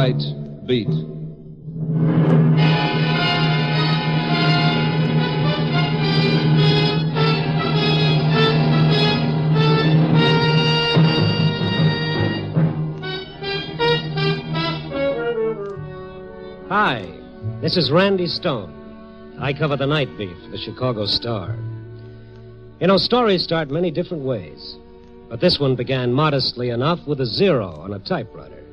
Night Beat. Hi, this is Randy Stone. I cover the night beat for the Chicago Star. You know, stories start many different ways, but this one began modestly enough with a zero on a typewriter.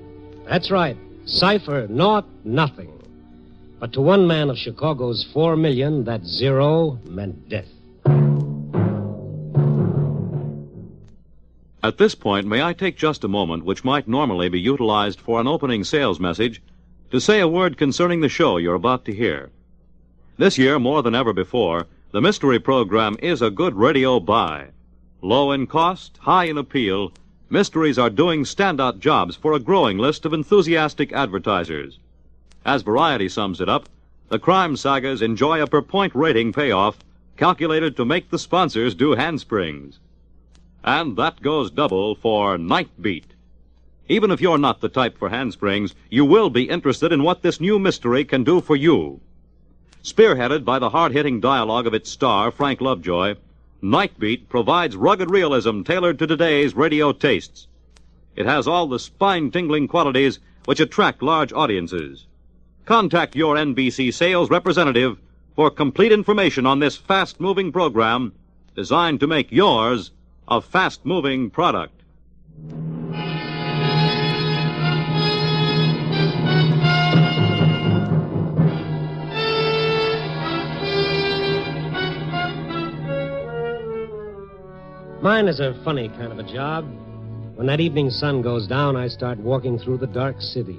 That's right, cipher, naught, nothing. But to one man of Chicago's four million, that zero meant death. At this point, may I take just a moment, which might normally be utilized for an opening sales message, to say a word concerning the show you're about to hear. This year, more than ever before, the mystery program is a good radio buy. Low in cost, high in appeal, mysteries are doing standout jobs for a growing list of enthusiastic advertisers. As Variety sums it up, the crime sagas enjoy a per point rating payoff calculated to make the sponsors do handsprings. And that goes double for Night Beat. Even if you're not the type for handsprings, you will be interested in what this new mystery can do for you. Spearheaded by the hard-hitting dialogue of its star, Frank Lovejoy, Nightbeat provides rugged realism tailored to today's radio tastes. It has all the spine-tingling qualities which attract large audiences. Contact your NBC sales representative for complete information on this fast-moving program designed to make yours a fast-moving product. Mine is a funny kind of a job. When that evening sun goes down, I start walking through the dark city.